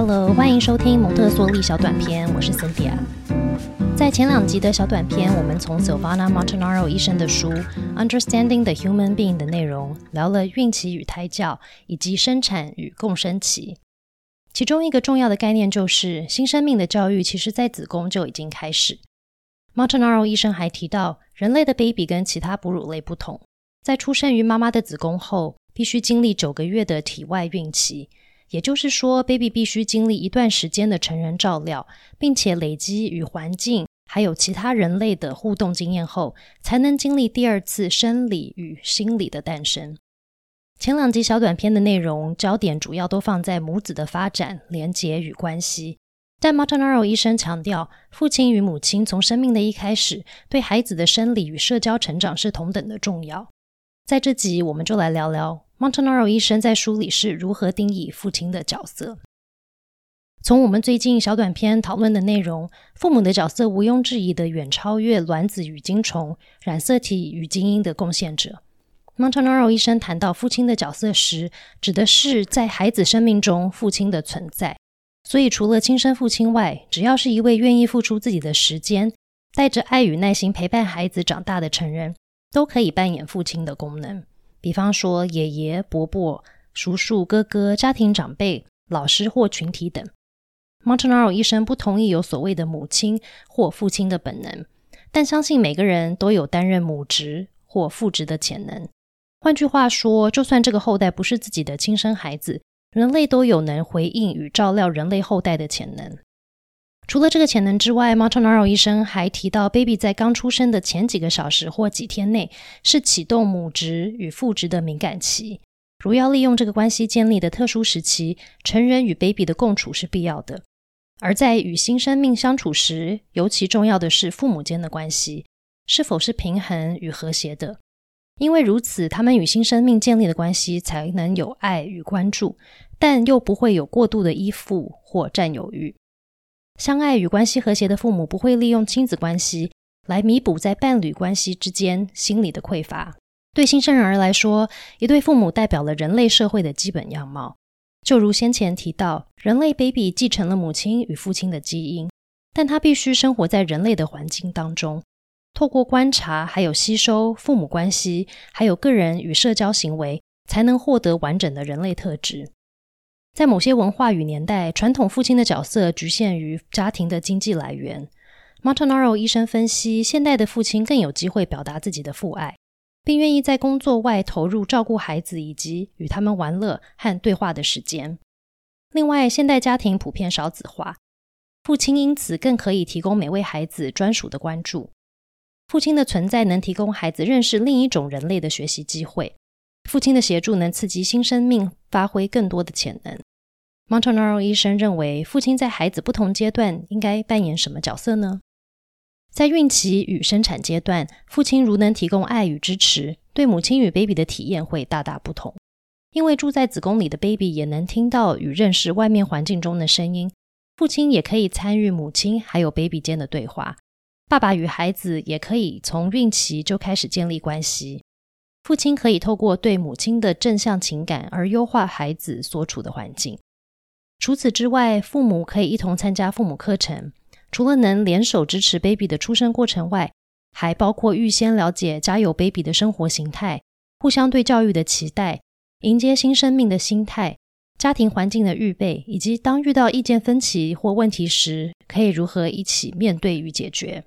Hello，欢迎收听蒙特梭利小短片，我是 Cynthia。在前两集的小短片，我们从 Silvana Montanaro 医生的书《Understanding the Human Being》的内容聊了孕期与胎教，以及生产与共生期。其中一个重要的概念就是新生命的教育，其实在子宫就已经开始。Montanaro 医生还提到，人类的 baby 跟其他哺乳类不同，在出生于妈妈的子宫后，必须经历九个月的体外孕期。也就是说，baby 必须经历一段时间的成人照料，并且累积与环境还有其他人类的互动经验后，才能经历第二次生理与心理的诞生。前两集小短片的内容焦点主要都放在母子的发展、连结与关系，但 Martinaro 医生强调，父亲与母亲从生命的一开始，对孩子的生理与社交成长是同等的重要。在这集，我们就来聊聊。Montanaro 医生在书里是如何定义父亲的角色？从我们最近小短片讨论的内容，父母的角色毋庸置疑的远超越卵子与精虫、染色体与基因的贡献者。Montanaro 医生谈到父亲的角色时，指的是在孩子生命中父亲的存在。所以，除了亲生父亲外，只要是一位愿意付出自己的时间，带着爱与耐心陪伴孩子长大的成人，都可以扮演父亲的功能。比方说，爷爷、伯伯、叔叔、哥哥、家庭长辈、老师或群体等。Montanaro 医生不同意有所谓的母亲或父亲的本能，但相信每个人都有担任母职或父职的潜能。换句话说，就算这个后代不是自己的亲生孩子，人类都有能回应与照料人类后代的潜能。除了这个潜能之外，Montanaro 医生还提到，baby 在刚出生的前几个小时或几天内是启动母职与父职的敏感期。如要利用这个关系建立的特殊时期，成人与 baby 的共处是必要的。而在与新生命相处时，尤其重要的是父母间的关系是否是平衡与和谐的。因为如此，他们与新生命建立的关系才能有爱与关注，但又不会有过度的依附或占有欲。相爱与关系和谐的父母不会利用亲子关系来弥补在伴侣关系之间心理的匮乏。对新生儿来说，一对父母代表了人类社会的基本样貌。就如先前提到，人类 baby 继承了母亲与父亲的基因，但他必须生活在人类的环境当中，透过观察还有吸收父母关系，还有个人与社交行为，才能获得完整的人类特质。在某些文化与年代，传统父亲的角色局限于家庭的经济来源。Montanaro 医生分析，现代的父亲更有机会表达自己的父爱，并愿意在工作外投入照顾孩子以及与他们玩乐和对话的时间。另外，现代家庭普遍少子化，父亲因此更可以提供每位孩子专属的关注。父亲的存在能提供孩子认识另一种人类的学习机会。父亲的协助能刺激新生命发挥更多的潜能。Montanaro 医生认为，父亲在孩子不同阶段应该扮演什么角色呢？在孕期与生产阶段，父亲如能提供爱与支持，对母亲与 baby 的体验会大大不同。因为住在子宫里的 baby 也能听到与认识外面环境中的声音，父亲也可以参与母亲还有 baby 间的对话。爸爸与孩子也可以从孕期就开始建立关系。父亲可以透过对母亲的正向情感而优化孩子所处的环境。除此之外，父母可以一同参加父母课程，除了能联手支持 baby 的出生过程外，还包括预先了解家有 baby 的生活形态，互相对教育的期待，迎接新生命的心态，家庭环境的预备，以及当遇到意见分歧或问题时，可以如何一起面对与解决。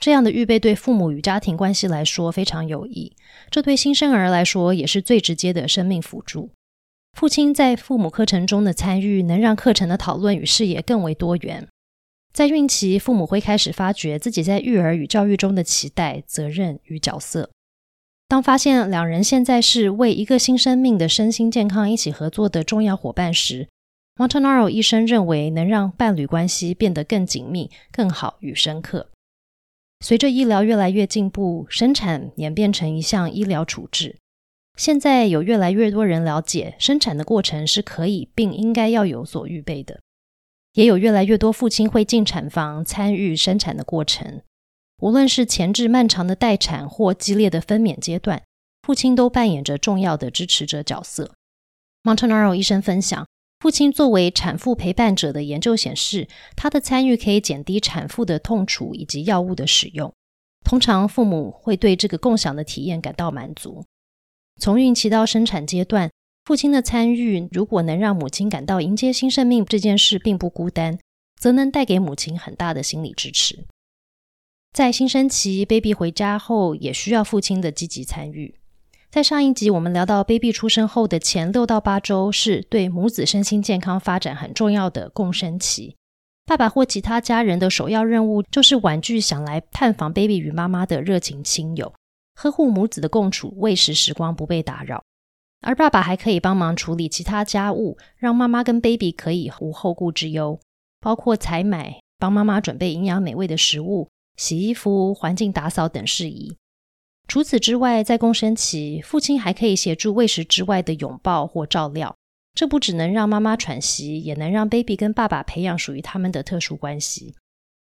这样的预备对父母与家庭关系来说非常有益，这对新生儿来说也是最直接的生命辅助。父亲在父母课程中的参与，能让课程的讨论与视野更为多元。在孕期，父母会开始发掘自己在育儿与教育中的期待、责任与角色。当发现两人现在是为一个新生命的身心健康一起合作的重要伙伴时，Montanaro 医生认为能让伴侣关系变得更紧密、更好与深刻。随着医疗越来越进步，生产演变成一项医疗处置。现在有越来越多人了解，生产的过程是可以并应该要有所预备的。也有越来越多父亲会进产房参与生产的过程，无论是前置漫长的待产或激烈的分娩阶段，父亲都扮演着重要的支持者角色。Montanaro 医生分享，父亲作为产妇陪伴者的研究显示，他的参与可以减低产妇的痛楚以及药物的使用。通常父母会对这个共享的体验感到满足。从孕期到生产阶段，父亲的参与如果能让母亲感到迎接新生命这件事并不孤单，则能带给母亲很大的心理支持。在新生期，baby 回家后也需要父亲的积极参与。在上一集，我们聊到，baby 出生后的前六到八周是对母子身心健康发展很重要的共生期。爸爸或其他家人的首要任务就是婉拒想来探访 baby 与妈妈的热情亲友，呵护母子的共处，喂食时光不被打扰。而爸爸还可以帮忙处理其他家务，让妈妈跟 baby 可以无后顾之忧，包括采买、帮妈妈准备营养美味的食物、洗衣服、环境打扫等事宜。除此之外，在共生期，父亲还可以协助喂食之外的拥抱或照料。这不只能让妈妈喘息，也能让 baby 跟爸爸培养属于他们的特殊关系。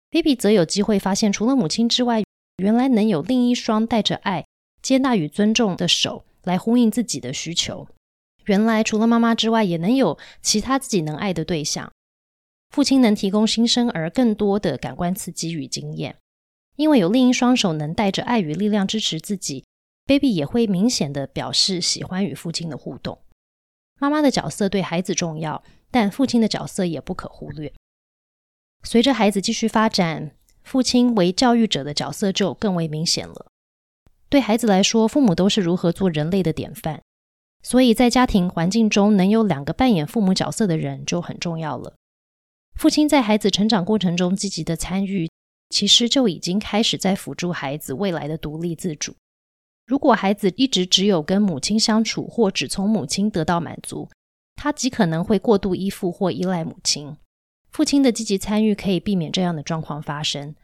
baby 则有机会发现，除了母亲之外，原来能有另一双带着爱、接纳与尊重的手来呼应自己的需求。原来除了妈妈之外，也能有其他自己能爱的对象。父亲能提供新生儿更多的感官刺激与经验。因为有另一双手能带着爱与力量支持自己，baby 也会明显的表示喜欢与父亲的互动。妈妈的角色对孩子重要，但父亲的角色也不可忽略。随着孩子继续发展，父亲为教育者的角色就更为明显了。对孩子来说，父母都是如何做人类的典范，所以在家庭环境中能有两个扮演父母角色的人就很重要了。父亲在孩子成长过程中积极的参与。其实就已经开始在辅助孩子未来的独立自主。如果孩子一直只有跟母亲相处，或只从母亲得到满足，他极可能会过度依附或依赖母亲。父亲的积极参与可以避免这样的状况发生。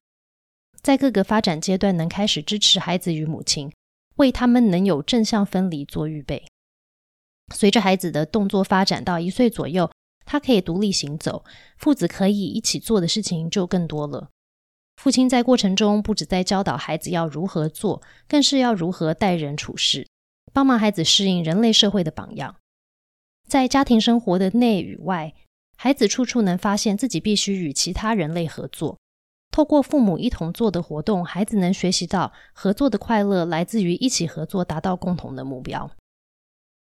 在各个发展阶段，能开始支持孩子与母亲，为他们能有正向分离做预备。随着孩子的动作发展到一岁左右，他可以独立行走，父子可以一起做的事情就更多了。父亲在过程中不止在教导孩子要如何做，更是要如何待人处事，帮忙孩子适应人类社会的榜样。在家庭生活的内与外，孩子处处能发现自己必须与其他人类合作。透过父母一同做的活动，孩子能学习到合作的快乐来自于一起合作，达到共同的目标。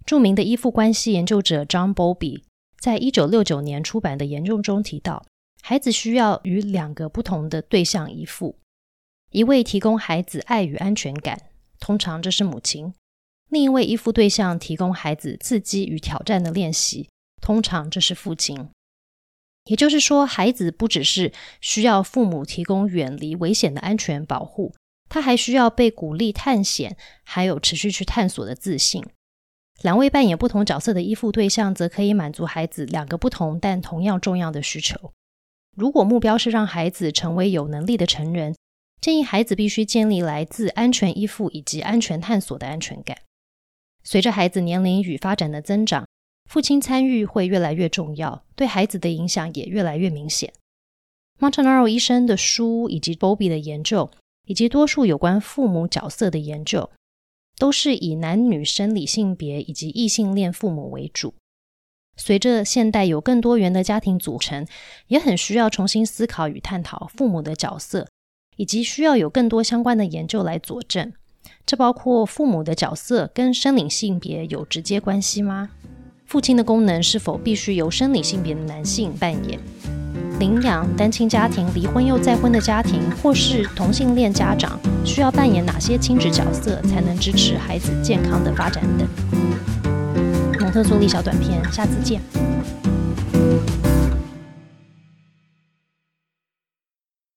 著名的依附关系研究者 John Bowlby 在一九六九年出版的研究中提到。孩子需要与两个不同的对象依附，一位提供孩子爱与安全感，通常这是母亲；另一位依附对象提供孩子刺激与挑战的练习，通常这是父亲。也就是说，孩子不只是需要父母提供远离危险的安全保护，他还需要被鼓励探险，还有持续去探索的自信。两位扮演不同角色的依附对象，则可以满足孩子两个不同但同样重要的需求。如果目标是让孩子成为有能力的成人，建议孩子必须建立来自安全依附以及安全探索的安全感。随着孩子年龄与发展的增长，父亲参与会越来越重要，对孩子的影响也越来越明显。Montanaro 医生的书以及 Bobby 的研究，以及多数有关父母角色的研究，都是以男女生理性别以及异性恋父母为主。随着现代有更多元的家庭组成，也很需要重新思考与探讨父母的角色，以及需要有更多相关的研究来佐证。这包括父母的角色跟生理性别有直接关系吗？父亲的功能是否必须由生理性别的男性扮演？领养、单亲家庭、离婚又再婚的家庭，或是同性恋家长，需要扮演哪些亲子角色，才能支持孩子健康的发展等？蒙特梭利小短片，下次见。